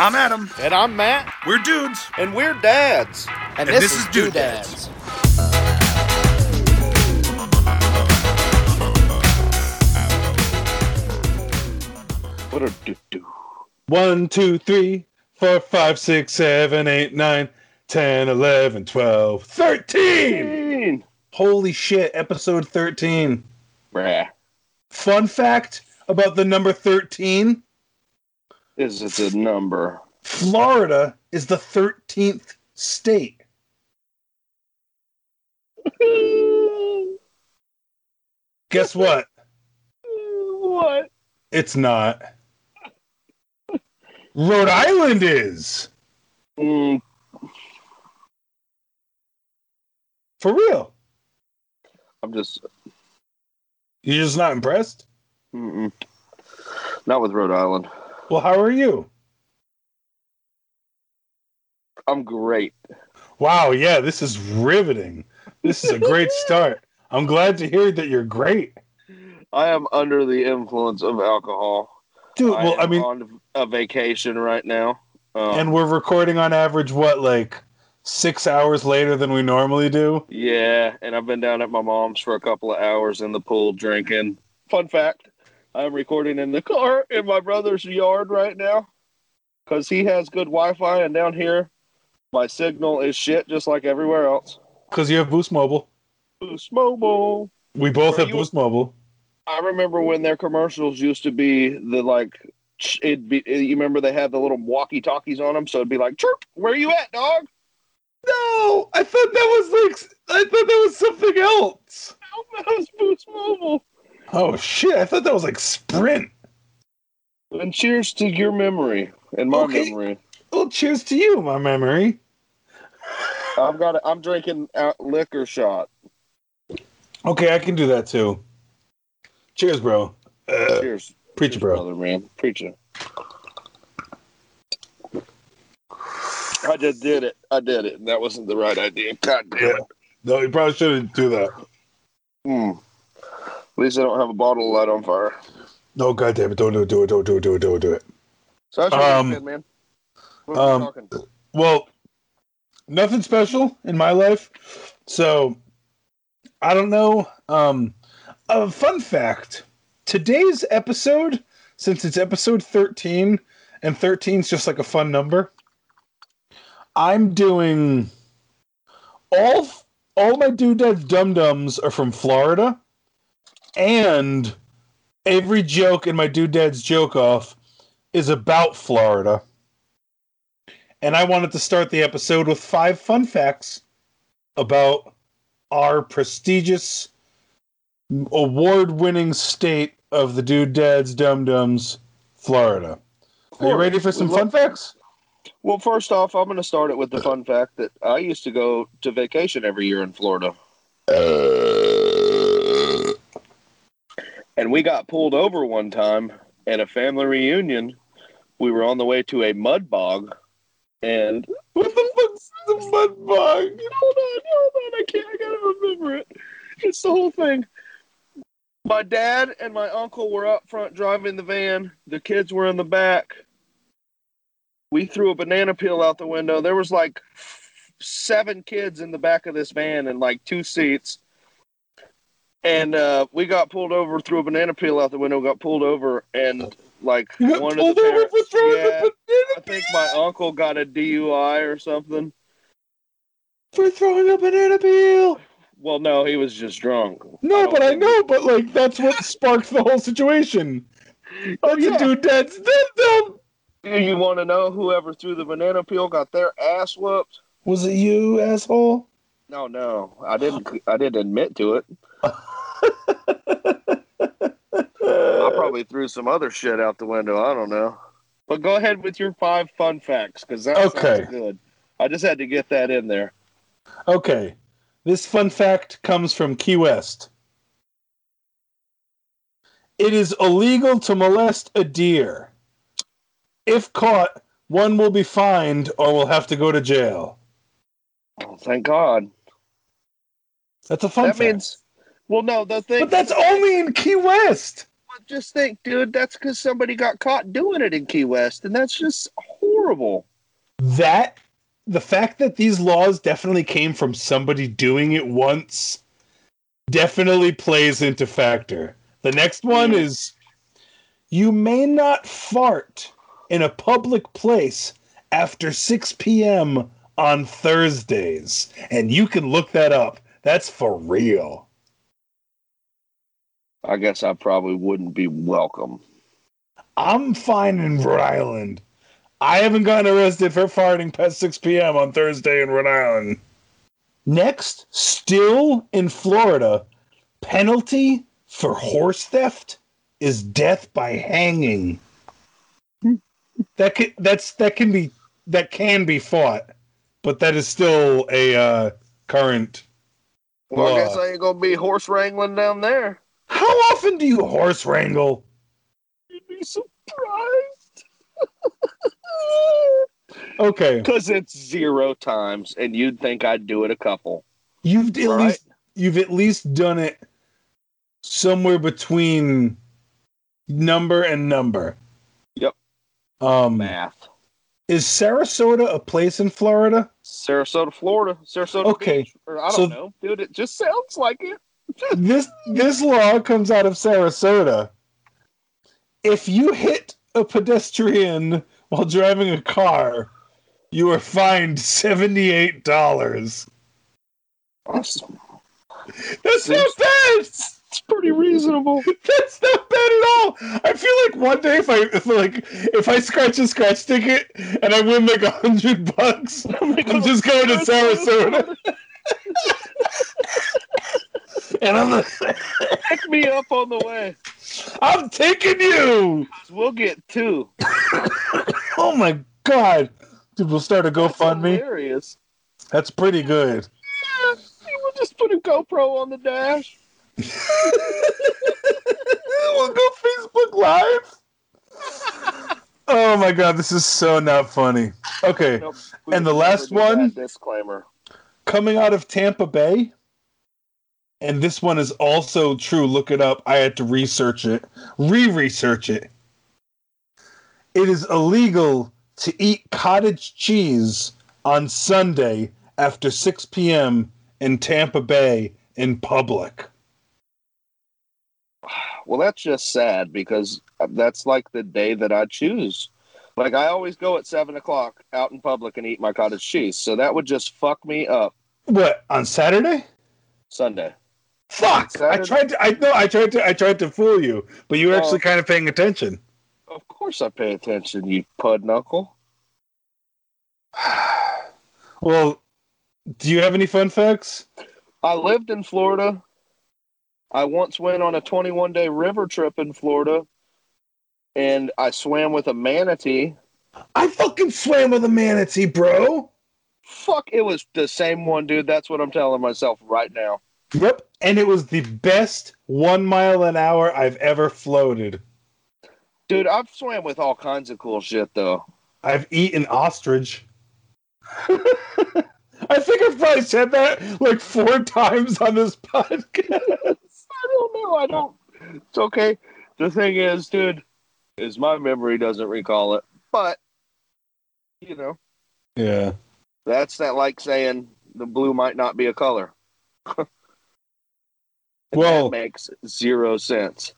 I'm Adam. And I'm Matt. We're dudes. And we're dads. And, this, is Dude Dads. What a do do. One, two, three, four, five, six, seven, eight, nine, ten, eleven, twelve, thirteen. Holy shit, episode 13. Bruh. Fun fact about the number 13 Is it the number? Florida is the 13th state. Guess what? what? It's not. Rhode Island is. Mm, For real. I'm just You're just not impressed? mm-mm. not with Rhode Island. Well, how are you? I'm great. Wow, yeah, this is riveting. This is a great start. I'm glad to hear that you're great. I am under the influence of alcohol. Dude, well, I mean, on a vacation right now. Um, and we're recording on average, what, like six hours later than we normally do? yeah, and I've been down at my mom's for a couple of hours in the pool drinking. Fun fact: I'm recording in the car in my brother's yard right now because he has good Wi-Fi, and down here my signal is shit, just like everywhere else. Because you have Boost Mobile. Boost Mobile. We both Were have you- Boost Mobile. I remember when their commercials used to be the like. It'd be eh, you remember they had the little walkie talkies on them, so it'd be like chirp. Where you at, dog? No, I thought that was like, I thought that was something else. That was Boost Mobile. Oh shit, I thought that was like Sprint. And cheers to your memory and my Okay. memory. Well, cheers to you, my memory. I've got. A, I'm drinking a liquor shot. Okay, I can do that too. Cheers, bro. Uh, Cheers, preacher, bro. brother, man, preacher. I just did it. I did it. And that wasn't the right idea. God damn Yeah. it. No, you probably shouldn't do that. Hmm. At least I don't have a bottle light on fire. No, goddamn it! Don't do it! Do it! Don't do it! Do it! Do it! Do it! So that's Um, been, man? Um. Well, nothing special in my life. So I don't know. Um, a fun fact: today's episode, since it's episode thirteen, and 13 is just like a fun number. I'm doing all all my Dude Dads dum dums are from Florida, and every joke in my dude dad's joke off is about Florida. And I wanted to start the episode with five fun facts about our prestigious award winning state of the Dude Dads Dum Dums, Florida. Are you ready for some fun facts? Well, first off, I'm going to start it with the fun fact that I used to go to vacation every year in Florida. Uh, And we got pulled over one time at a family reunion. We were on the way to a mud bog. And What the fuck's the mud bog? hold on, hold on, I can't, I gotta remember it. It's the whole thing. My dad and my uncle were up front driving the van. The kids were in the back. We threw a banana peel out the window. There was like seven kids in the back of this van and like two seats. And uh, we got pulled over, threw a banana peel out the window, got pulled over, and like one of the parents, yeah, I think my uncle got a DUI or something. for throwing a banana peel. Well, no, he was just drunk. No, don't but I know, but like that's what sparked the whole situation. Oh, That's yeah. a dude that's dumb. You want to know whoever threw the banana peel got their ass whooped? Was it you, asshole? No, no, I didn't. I didn't admit to it. I probably threw some other shit out the window. I don't know. But go ahead with your five fun facts because that Okay. sounds good. I just had to get that in there. Okay. This fun fact comes from Key West. It is illegal to molest a deer. If caught, one will be fined or will have to go to jail. Oh, thank God. That's a fun that fact. means. Well, no, the thing. but that's only in Key West. Just think, dude. That's because somebody got caught doing it in Key West, and that's just horrible. horrible. That the fact that these laws definitely came from somebody doing it once definitely plays into factor. The next one is you may not fart in a public place after 6 p.m. on Thursdays. And you can look that up. That's for real. I guess I probably wouldn't be welcome. I'm fine in Rhode Island. I haven't gotten arrested for farting past 6 p.m. on Thursday in Rhode Island. Next, still in Florida, penalty for horse theft is death by hanging. that can, that's that can be that can be fought, but that is still a uh, current. Well, I guess I ain't gonna be horse wrangling down there. How often do you horse wrangle? You'd be surprised. Okay, Because it's zero times, and you'd think I'd do it a couple. you've at Right. least you've at least done it somewhere between number and number. Yep. Um, Math. is Sarasota a place in Florida? Sarasota, Florida. Sarasota Okay, Beach. Or, I don't so- know, dude. It just sounds like it. This this law comes out of Sarasota. If you hit a pedestrian while driving a car, you are fined seventy eight dollars. Awesome. That's not bad. It's pretty reasonable. That's not bad at all. I feel like one day if I if like if I scratch a scratch ticket and I win like a hundred bucks, oh I'm just going to Sarasota. And I'm gonna Pick me up on the way. I'm taking you. We'll get two. Oh my god. Dude, we'll start a GoFundMe. hilarious. That's pretty good. Yeah, we'll just put a GoPro on the dash. we'll go Facebook Live. oh my god, this is so not funny. Okay. Nope. And the last one? Disclaimer. coming out of Tampa Bay, and this one is also true. Look it up. I had to research it, re research it. It is illegal to eat cottage cheese on Sunday after 6 p.m. in Tampa Bay in public. Well, that's just sad because that's like the day that I choose. Like I always go at seven o'clock out in public and eat my cottage cheese, so that would just fuck me up What on Saturday? Sunday. Fuck! I tried to. I know. I tried to. I tried to fool you, but you were actually kind of paying attention. Of course, I pay attention, you pud knuckle. Well, do you have any fun facts? I lived in Florida. I once went on a 21 day river trip in Florida, and I swam with a manatee. I fucking swam with a manatee, bro. Fuck, it was the same one, dude. That's what I'm telling myself right now. Yep. And it was the best one mile an hour I've ever floated. Dude, I've swam with all kinds of cool shit, though. I've eaten ostrich. I think I've probably said that like four times on this podcast. I don't know. I don't. It's okay. The thing is, dude, is my memory doesn't recall it. But, you know, Yeah. that's that like saying the blue might not be a color. Well- that makes zero sense.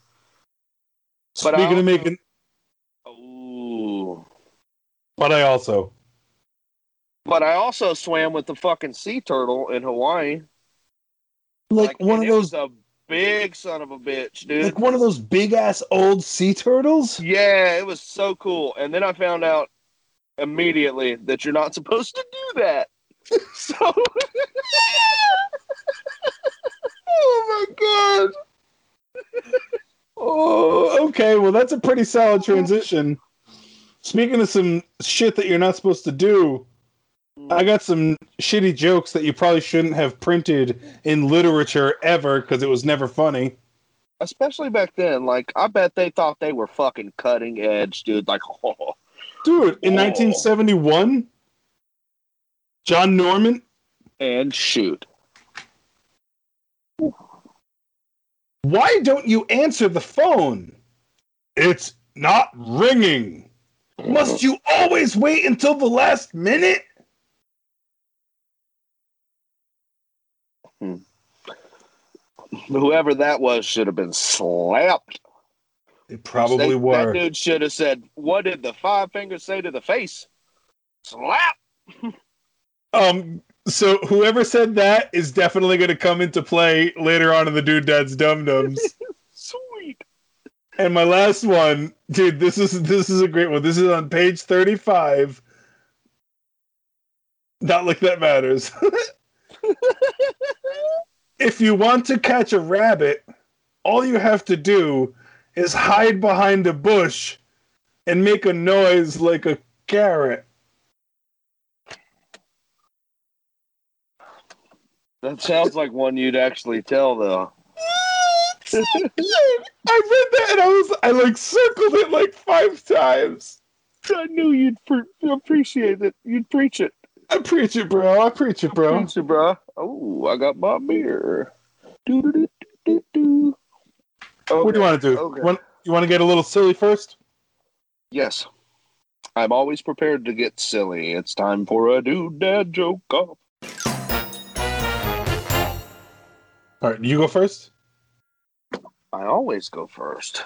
But Speaking of making, Ooh. but I also. But I also swam with the fucking sea turtle in Hawaii. Like, one of those a big son of a bitch, dude. like one of those big ass old sea turtles. Yeah, it was so cool. And then I found out immediately that you're not supposed to do that. So Oh my god. oh, okay. Well, that's a pretty solid transition. Speaking of some shit that you're not supposed to do, I got some shitty jokes that you probably shouldn't have printed in literature ever because it was never funny. especially back then, like I bet they thought they were fucking cutting edge, dude. Like, oh, Dude, in Oh. 1971, John Norman, and shoot. Why don't you answer the phone? It's not ringing. Must you always wait until the last minute? Whoever that was should have been slapped. They probably They- were. That dude should have said, "What did the five fingers say to the face?" Slap. Um, so whoever said that is definitely going to come into play later on in the Dude Dad's Dum Dums. Sweet. and my last one, dude, this is this is a great one. This is on page thirty-five. Not like that matters. if you want to catch a rabbit, all you have to do is hide behind a bush and make a noise like a carrot. That sounds like one you'd actually tell, though. I read that and I was I like circled it like five times. I knew you'd pre- appreciate it. You'd preach it. I preach it, bro. I preach it, bro. Preach it, bro. Oh, I got my beer. Do-do-do-do-do-do. What do you want to do? Okay. Want, you want to get a little silly first? Yes. I'm always prepared to get silly. It's time for a dude dad joke off. All right, you go first. I always go first.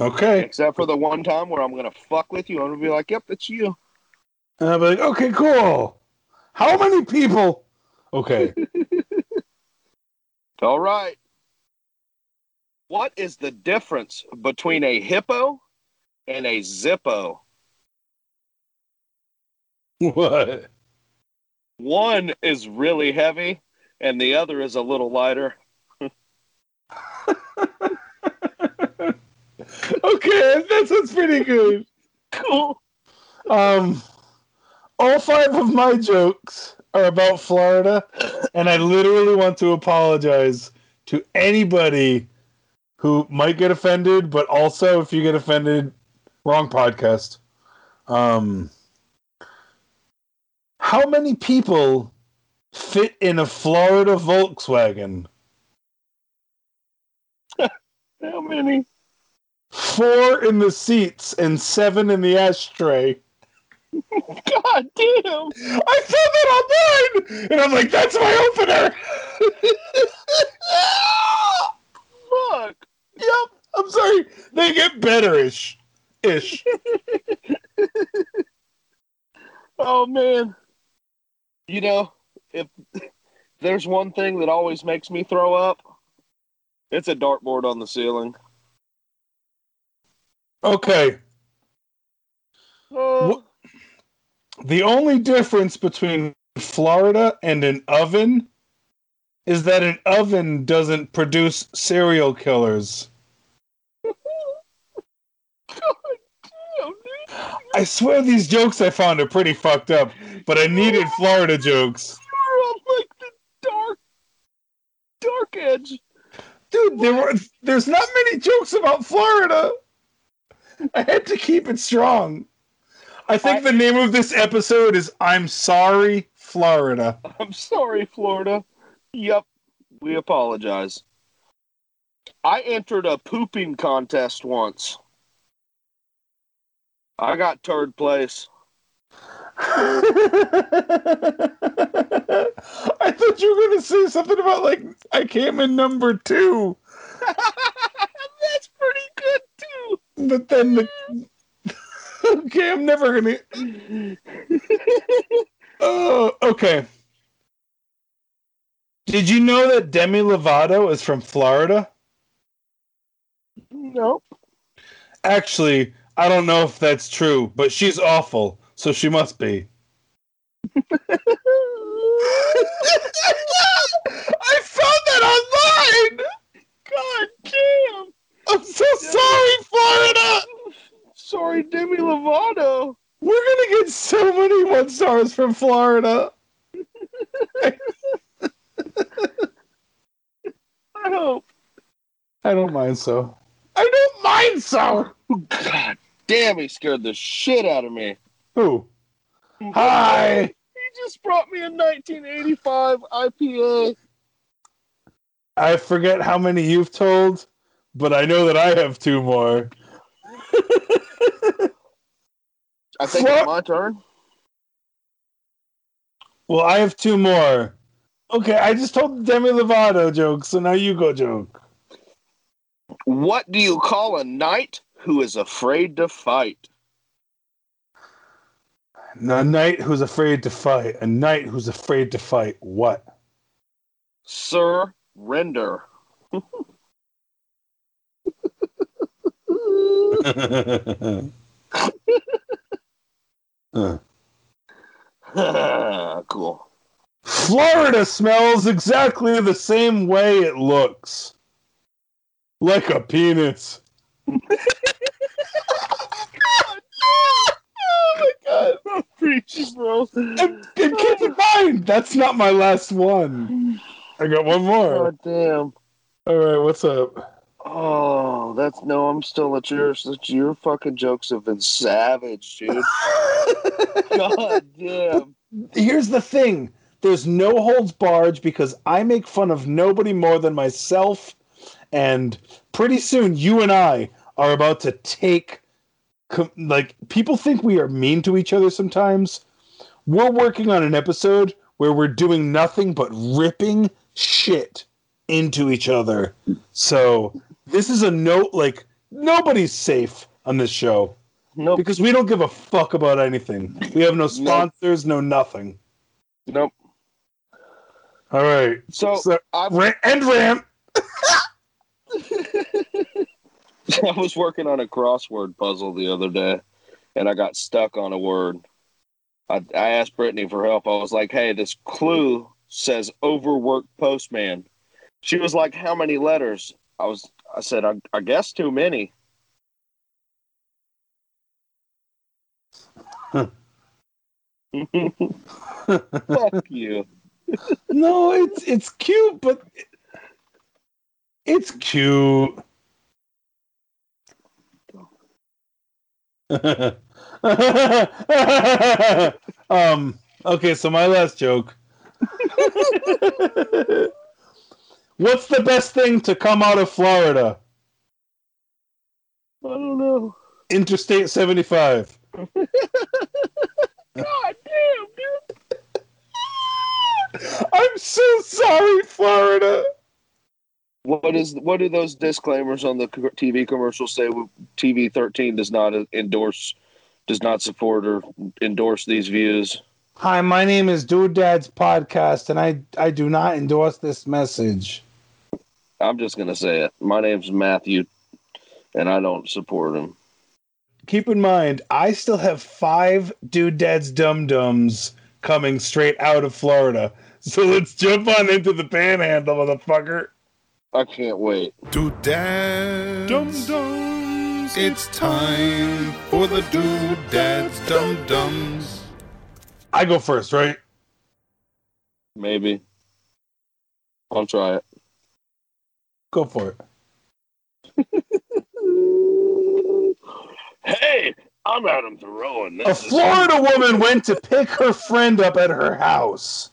Okay. Except for the one time where I'm gonna fuck with you. I'm gonna be like, yep, it's you. And I'll be like, okay, cool. How many people? Okay. All right. What is the difference between a hippo and a zippo? what? One is really heavy and the other is a little lighter. Okay, that sounds pretty good. Cool. Um, all five of my jokes are about Florida, and I literally want to apologize to anybody who might get offended, but also if you get offended, wrong podcast. Um, how many people fit in a Florida Volkswagen? How many? Four in the seats and seven in the ashtray. God damn. I found that online, and I'm like, that's my opener. Fuck. yep. I'm sorry. They get better-ish. Ish. Oh man. You know, if there's one thing that always makes me throw up, it's a dartboard on the ceiling. Okay. Oh, The only difference between Florida and an oven is that an oven doesn't produce serial killers. I swear these jokes I found are pretty fucked up, but I needed Florida jokes. You're on like the dark, dark edge. Dude, there were there's not many jokes about Florida. I had to keep it strong. I think I- the name of this episode is I'm sorry, Florida. I'm sorry, Florida. Yep, we apologize. I entered a pooping contest once. I got third place. I thought you were gonna say something about like I came in number two, That's pretty good too. but then the okay, I'm never gonna. Oh, okay. Did you know that Demi Lovato is from Florida? nope. Actually, I don't know if that's true, but she's awful, so she must be. I found that online. God damn. I'm so sorry, Florida. Sorry, Demi Lovato. We're gonna get so many one stars from Florida. I hope. I don't mind so. I don't mind so. God damn, he scared the shit out of me. Who? Hi. He just brought me a 1985 IPA. I forget how many you've told, but I know that I have two more. I think Flor- it's my turn. Well, I have two more. Okay, I just told the Demi Lovato joke, so now you go joke. What do you call a knight who is afraid to fight? A knight who's afraid to fight. A knight who's afraid to fight. What? Surrender. Uh. cool. Florida smells exactly the same way it looks. Like a penis. oh my god. I'm preaching, bro. And, and keep in mind, that's not my last one. I got one more. God damn. All right, what's up? Oh, that's no. I'm still at yours. Your fucking jokes have been savage, dude. God damn. Here's the thing there's no holds barred because I make fun of nobody more than myself. And pretty soon, you and I are about to take. Com- Like, people think we are mean to each other sometimes. We're working on an episode where we're doing nothing but ripping shit into each other. So, this is a note like, nobody's safe on this show Nope. because we don't give a fuck about anything. We have no sponsors, no nothing. Nope. All right. So So, rant and rant. I was working on a crossword puzzle the other day, and I got stuck on a word. I, I asked Brittany for help. I was like, "Hey, this clue says overworked postman." She was like, "How many letters?" I was. I said, "I, I guess too many." Fuck you. no, it's it's cute, but it's cute. um. Okay, so my last joke. What's the best thing to come out of Florida? I don't know. Interstate 75. God damn, dude. I'm so sorry, Florida. What is what do those disclaimers on the TV commercials say? TV thirteen does not endorse, does not support or endorse these views. Hi, my name is Dude Dad's podcast, and I I do not endorse this message. I'm just gonna say it. My name's Matthew, and I don't support him. Keep in mind, I still have five Dude Dad's Dum Dums coming straight out of Florida. So let's jump on into the panhandle, motherfucker. I can't wait. Dude Dads. Dum dums. It's time for the Dude Dads Dum Dums. I go first, right? Maybe. I'll try it. Go for it. Hey, I'm Adam Thoreau, and A Florida woman went to pick her friend up at her house.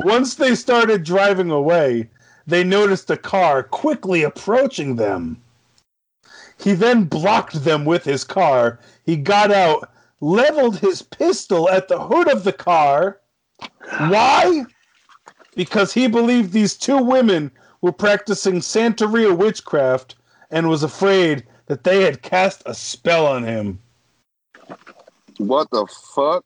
Once they started driving away, they noticed a car quickly approaching them. He then blocked them with his car. He got out, leveled his pistol at the hood of the car. Why? Because he believed these two women were practicing Santeria witchcraft and was afraid that they had cast a spell on him. what the fuck?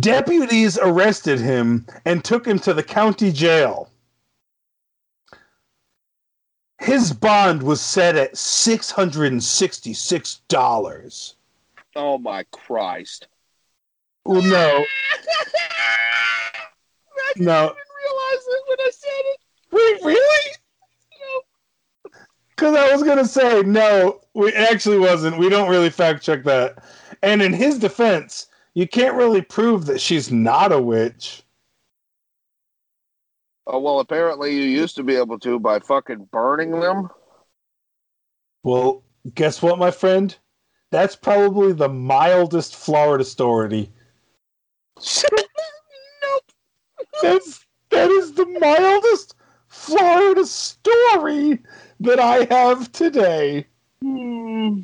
Deputies arrested him and took him to the county jail. His bond was set at $666. Oh my Christ! Well, no. No. realize it when I said it. Wait, really? Because I was going to say, no, we, actually wasn't. We don't really fact check that. And in his defense, you can't really prove that she's not a witch. Oh well, apparently you used to be able to by fucking burning them. Well, guess what, my friend? That's probably the mildest Florida story. nope. That's that is the mildest Florida story that I have today. Hmm,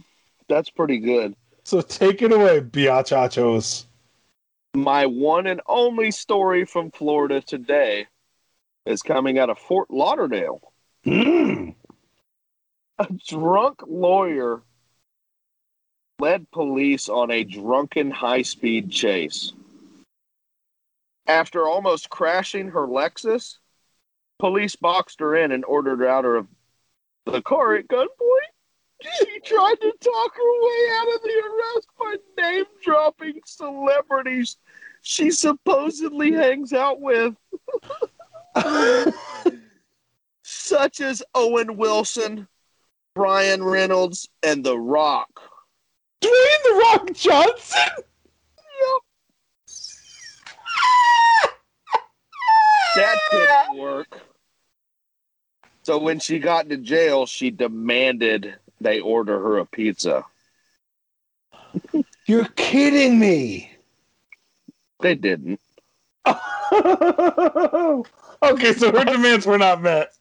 that's pretty good. So take it away, biachachos. My one and only story from Florida today is coming out of Fort Lauderdale. Mm. A drunk lawyer led police on a drunken high speed chase. After almost crashing her Lexus, police boxed her in and ordered her out of the car at gunpoint. She tried to talk her way out of the arrest by name dropping celebrities she supposedly hangs out with, such as Owen Wilson, Brian Reynolds, and The Rock. Dwayne the Rock Johnson. Yep. That didn't work. So when she got to jail, she demanded they order her a pizza. You're kidding me. They didn't. Okay, so her demands were not met.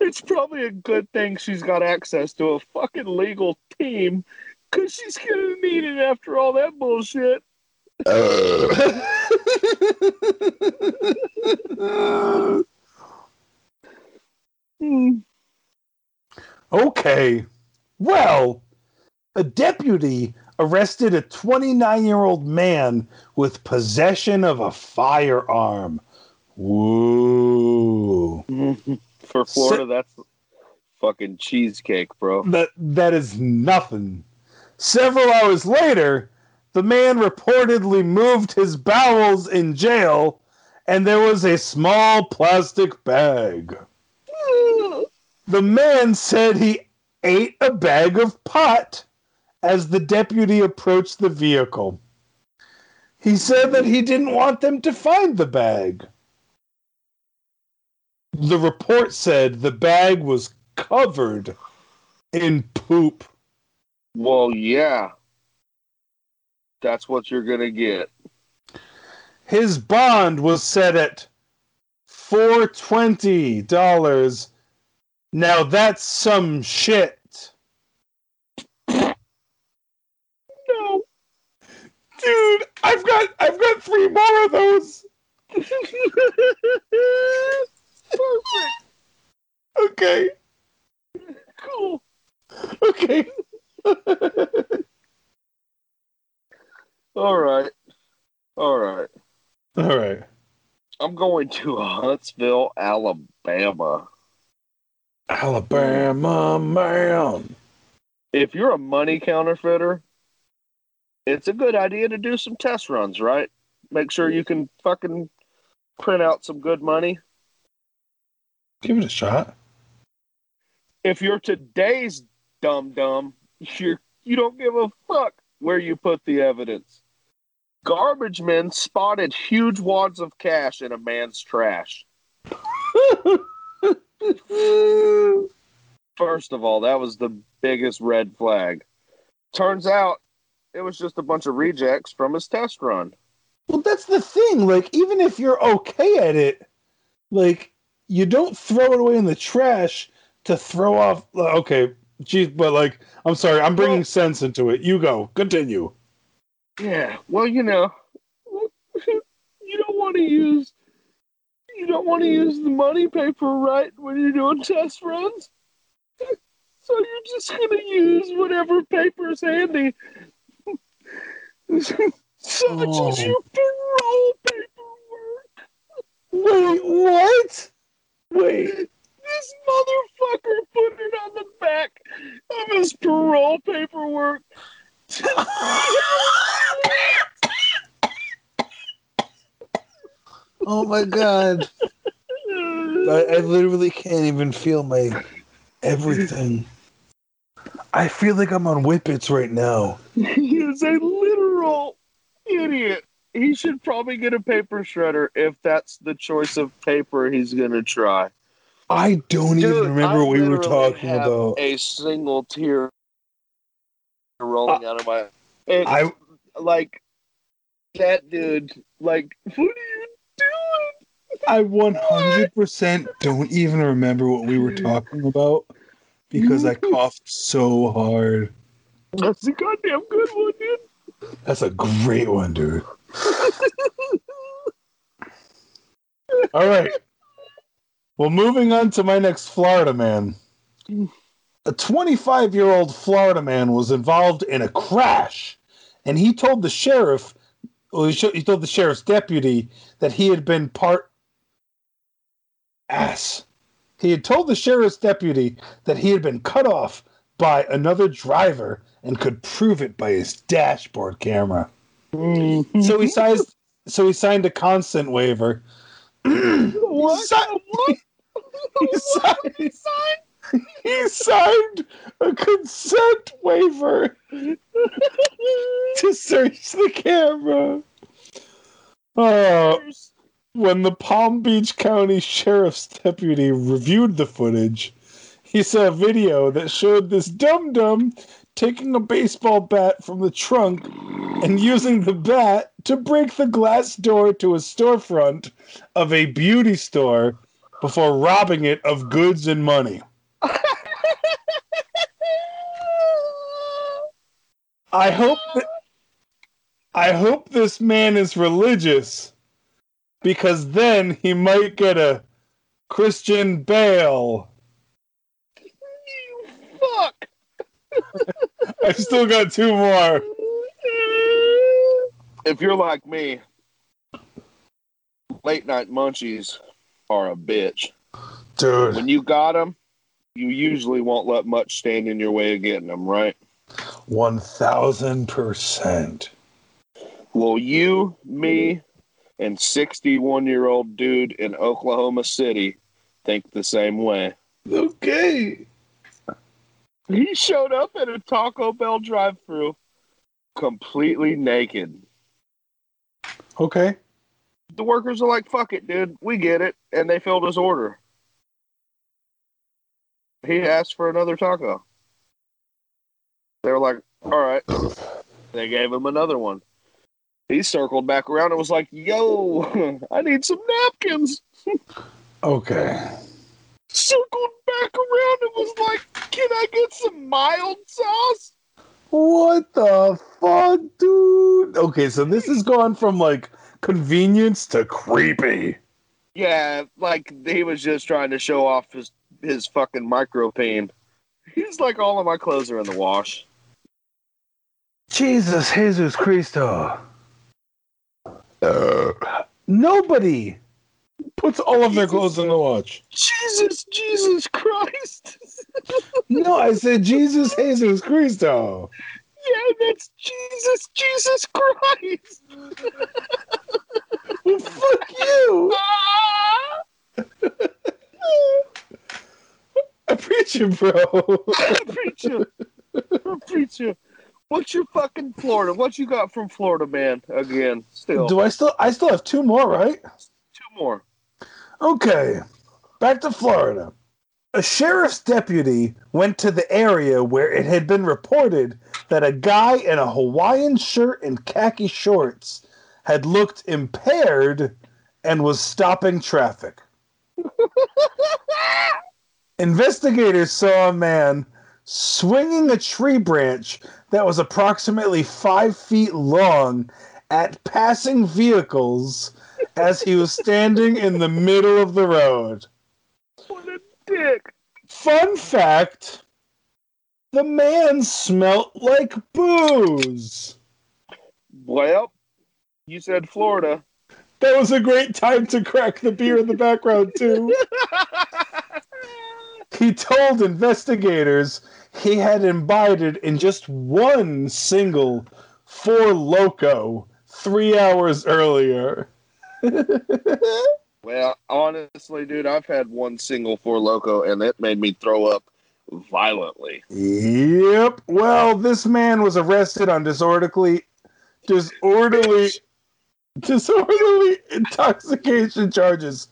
It's probably a good thing she's got access to a fucking legal team because she's gonna need it after all that bullshit. Hmm. okay. Well, a deputy arrested a 29 year old man with possession of a firearm. For Florida, that's fucking cheesecake, bro. That that is nothing. Several hours later, the man reportedly moved his bowels in jail, and there was a small plastic bag. The man said he ate a bag of pot as the deputy approached the vehicle. He said that he didn't want them to find the bag. The report said the bag was covered in poop. Well, yeah. That's what you're gonna get. His bond was set at four twenty dollars. Now that's some shit. No. Dude, I've got I've got three more of those. Perfect. Okay. Cool. Okay. All right. All right. All right. I'm going to Huntsville, Alabama. Alabama man. If you're a money counterfeiter, it's a good idea to do some test runs, right? Make sure you can fucking print out some good money. Give it a shot. If you're today's dumb dumb, you're you don't give a fuck where you put the evidence. Garbage men spotted huge wads of cash in a man's trash. First of all, that was the biggest red flag. Turns out it was just a bunch of rejects from his test run. Well, that's the thing. Like, even if you're okay at it, like, you don't throw it away in the trash to throw off. Uh, okay, geez, but like, I'm sorry, I'm bringing Well- sense into it. You go, continue. Yeah, well, you know, you don't want to use you don't want to use the money paper right when you're doing test runs. So you're just gonna use whatever paper's handy, such Oh. as your parole paperwork. Wait, what? Wait. This motherfucker put it on the back of his parole paperwork. Oh my god. I, I literally can't even feel my everything. I feel like I'm on whippets right now. He is a literal idiot. He should probably get a paper shredder if that's the choice of paper he's gonna try. I don't Dude, even remember I what we were talking have about. A single tear rolling uh, out of my. I like that dude. Like, what are you doing? I 100% don't even remember what we were talking about because I coughed so hard. That's a goddamn good one, dude. That's a great one, dude. All right. Well, moving on to my next Florida man. A 25 year old Florida man was involved in a crash, and he told the sheriff, well, he, told the sheriff's deputy that he had been part ass. He had told the sheriff's deputy that he had been cut off by another driver and could prove it by his dashboard camera. Mm-hmm. So he signed. So he signed a consent waiver. What? Si- What? He What signed, he sign? he signed a consent waiver to search the camera. Oh, when the Palm Beach County Sheriff's deputy reviewed the footage, he saw a video that showed this dum dum taking a baseball bat from the trunk and using the bat to break the glass door to a storefront of a beauty store before robbing it of goods and money. I hope that I hope this man is religious because then he might get a Christian bail. You fuck. I've still got two more. If you're like me, late night munchies are a bitch. Dude, When you got them, you usually won't let much stand in your way of getting them, right? 1000%. Well, you, me, and 61 year old dude in Oklahoma City think the same way. Okay. He showed up at a Taco Bell drive through completely naked. Okay. The workers are like, fuck it, dude. We get it. And they filled his order. He asked for another taco. They were like, all right. They gave him another one. He circled back around and was like, yo, I need some napkins. Okay. Circled back around and was like, can I get some mild sauce? What the fuck, dude? Okay, so this has gone from like convenience to creepy. Yeah, like he was just trying to show off his his fucking micro pain. He's like, all of my clothes are in the wash. Jesus, Jesus Christo. Uh, nobody puts all of their clothes in the watch. Jesus, Jesus Christ. No, I said Jesus, Jesus Christo. yeah, that's Jesus, Jesus Christ. Well, fuck you. Ah. I preach you, bro. I preach you. I preach you. What's your fucking Florida? What you got from Florida, man? Again, still Do I still? I still have two more, right? two more. Okay, back to Florida. A sheriff's deputy went to the area where it had been reported that a guy in a Hawaiian shirt and khaki shorts had looked impaired and was stopping traffic. Investigators saw a man swinging a tree branch that was approximately five feet long at passing vehicles as he was standing in the middle of the road. What a dick. Fun fact the man smelt like booze. Well, you said Florida. That was a great time to crack the beer in the background, too. He told investigators he had imbibed in just one single Four Loco three hours earlier. Well, honestly, dude, I've had one single Four Loco, and it made me throw up violently. Yep. Well, this man was arrested on disorderly, disorderly, disorderly intoxication charges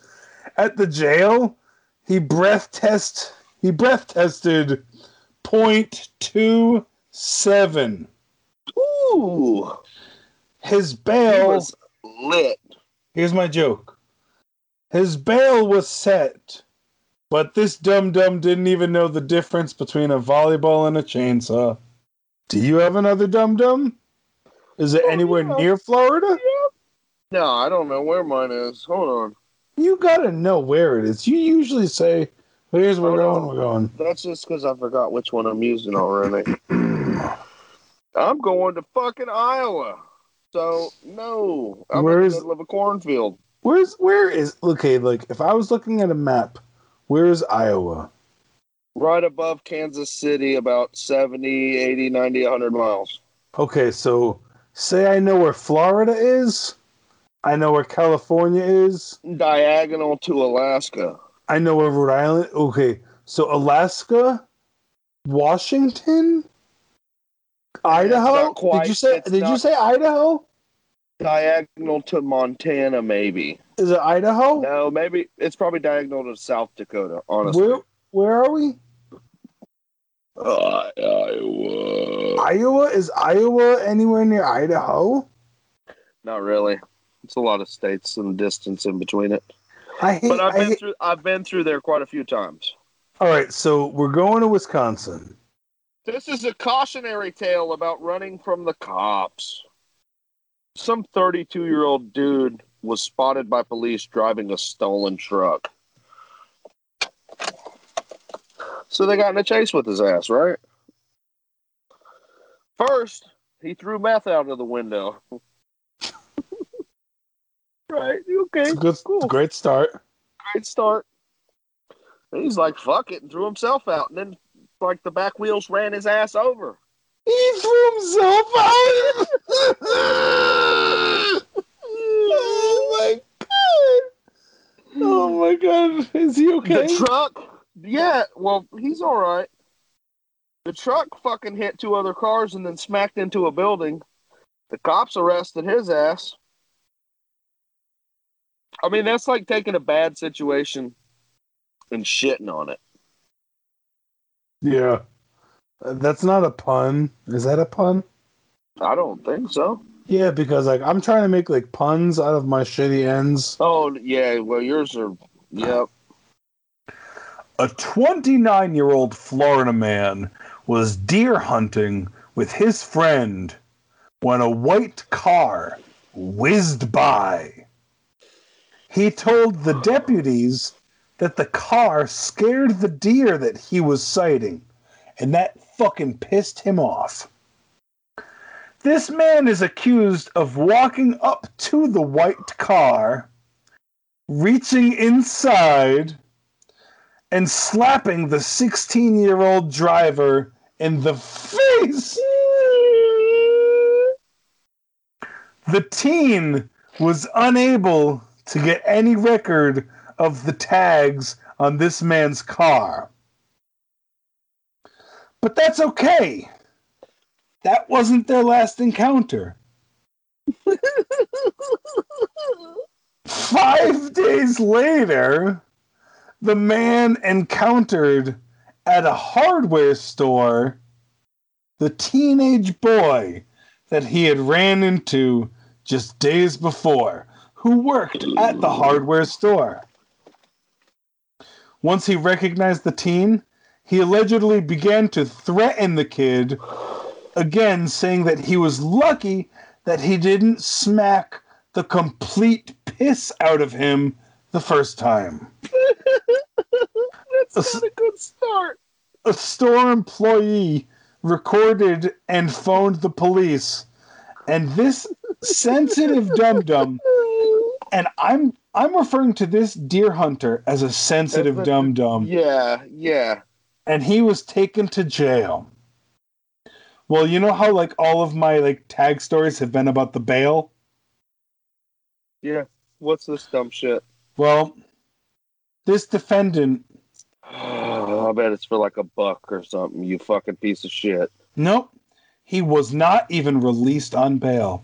at the jail. He breath test. He breath tested point two seven. Ooh, His bail. was lit. Here's my joke. His bail was set, but this dum dum didn't even know the difference between a volleyball and a chainsaw. Do you have another dum dum? Is it Oh, anywhere yeah. near Florida? No, I don't know where mine is. Hold on. You gotta know where it is. You usually say, "Here's where we're going. We're going." That's just because I forgot which one I'm using already. I'm going to fucking Iowa. So no, I'm Where in is- the middle of a cornfield. Where's where is okay? Like if I was looking at a map, where is Iowa? Right above Kansas City, about 70, 80, 90, 100 miles. Okay, so say I know where Florida is. I know where California is. Diagonal to Alaska. I know where Rhode Island. Okay, so Alaska, Washington, Idaho. quite- did you say? Did you say Idaho? Diagonal to Montana, maybe. Is it Idaho? No, maybe it's probably diagonal to South Dakota, honestly. Where Where are we? Uh, Iowa. Iowa. Is Iowa anywhere near Idaho? Not really. It's a lot of states and distance in between it. I hate. But I've I been hate- through I've been through there quite a few times. All right, so we're going to Wisconsin. This is a cautionary tale about running from the cops. Some 32 year old dude was spotted by police driving a stolen truck. So they got in a chase with his ass, right? First, he threw meth out of the window. right, okay, good, cool. great start. great start. And he's like, fuck it, and threw himself out. And then, like, the back wheels ran his ass over. He threw himself out. oh my god! Oh my god! Is he okay? The truck, yeah, well, he's all right. The truck fucking hit two other cars and then smacked into a building. The cops arrested his ass. I mean, that's like taking a bad situation and shitting on it. Yeah, Uh, that's not a pun. Is that a pun? I don't think so. Yeah, because like I'm trying to make like puns out of my shitty ends. Oh, yeah, well, yours are, yep. A 29 year old Florida man was deer hunting with his friend when a white car whizzed by. He told the deputies that the car scared the deer that he was sighting, and that fucking pissed him off. This man is accused of walking up to the white car, reaching inside, and slapping the 16 year old driver in the face. The teen was unable to get any record of the tags on this man's car. But that's okay. That wasn't their last encounter. Five days later, the man encountered at a hardware store the teenage boy that he had ran into just days before, who worked at the hardware store. Once he recognized the teen, he allegedly began to threaten the kid, again saying that he was lucky that he didn't smack the complete piss out of him the first time. That's not a good start. a store employee recorded and phoned the police and this sensitive dum dum and i'm i'm referring to this deer hunter as a sensitive dum dum Yeah, yeah. and he was taken to jail well you know how like all of my like tag stories have been about the bail Yeah. What's this dumb shit? well this defendant I bet it's for like a buck or something, you fucking piece of shit. Nope. He was not even released on bail.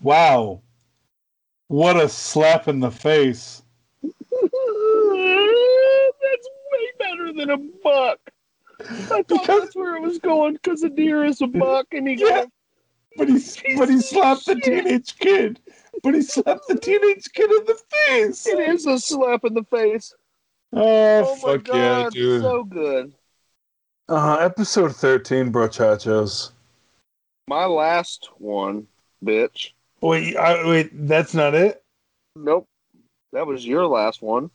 Wow. What a slap in the face. That's way better than a buck. I thought Because- that's where it was going because a deer is a buck and he Yeah. got But he but he slapped the teenage kid. But he slapped the teenage kid in the face. it is a slap in the face. Oh, Oh my fuck yeah, god, dude. so good. Uh, episode 13, brochachos. My last one, bitch. Wait, I, wait, that's not it? Nope. That was your last one.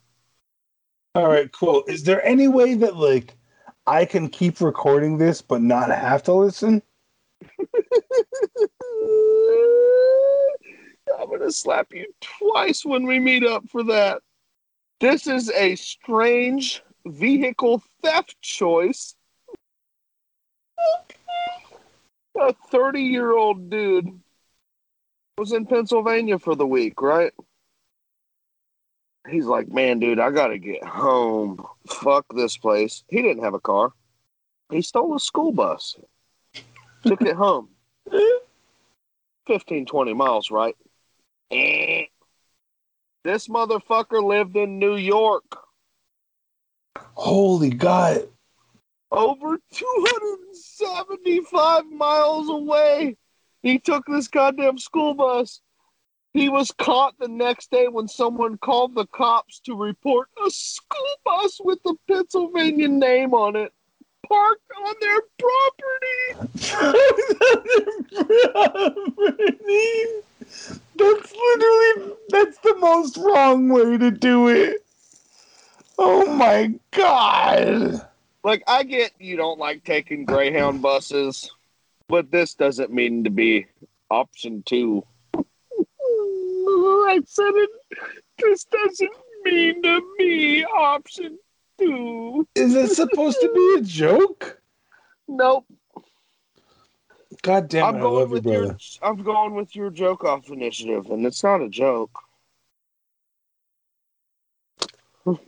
All right, cool. Is there any way that, like, I can keep recording this but not have to listen? I'm going to slap you twice when we meet up for that. This is a strange vehicle theft choice. A 30 year old dude was in Pennsylvania for the week, right? He's like, man, dude, I got to get home. Fuck this place. He didn't have a car. He stole a school bus, took it home. 15, 20 miles, right? Eh. This motherfucker lived in New York. Holy God. over 275 miles away. He took this goddamn school bus. He was caught the next day when someone called the cops to report a school bus with the Pennsylvania name on it parked on their property. that's literally that's the most wrong way to do it. Oh my god. Like, I get you don't like taking Greyhound buses, but this doesn't mean to be option two. I said it. This doesn't mean to be option two. Is it supposed to be a joke? Nope. God damn I'm it, I going love you, with your. brother. I'm going with your joke off initiative, and it's not a joke.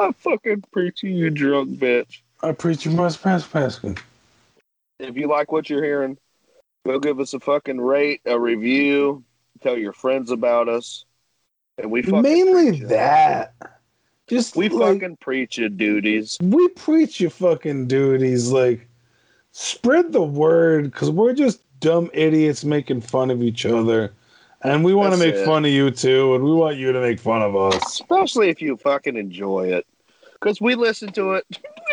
I fucking preach you, you drunk bitch. I preach you must pass Paskin. If you like what you're hearing, go give us a fucking rate, a review, tell your friends about us, and we fucking Mainly preach it. that. Just We like, fucking preach your duties. we preach your fucking duties. Like, spread the word because we're just dumb idiots making fun of each other. And we want to make it. fun of you too, and we want you to make fun of us. Especially if you fucking enjoy it. Because we listen to it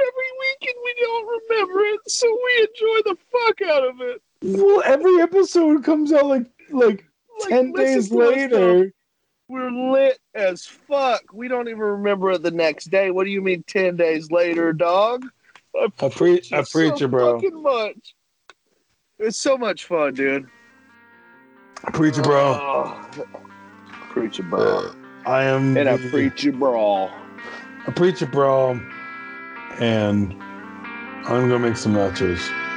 every week and we don't remember it, so we enjoy the fuck out of it. Well, every episode comes out like like Like, ten days later. We're lit as fuck. We don't even remember it the next day. What do you mean 10 days later, dog? I preach, I you preach so it, bro. fucking much. It's so much fun, dude. I preach it, bro. Oh, preach it, bro. I am. And I the- preach it, bro. I preach it, bro. And I'm gonna make some nachos.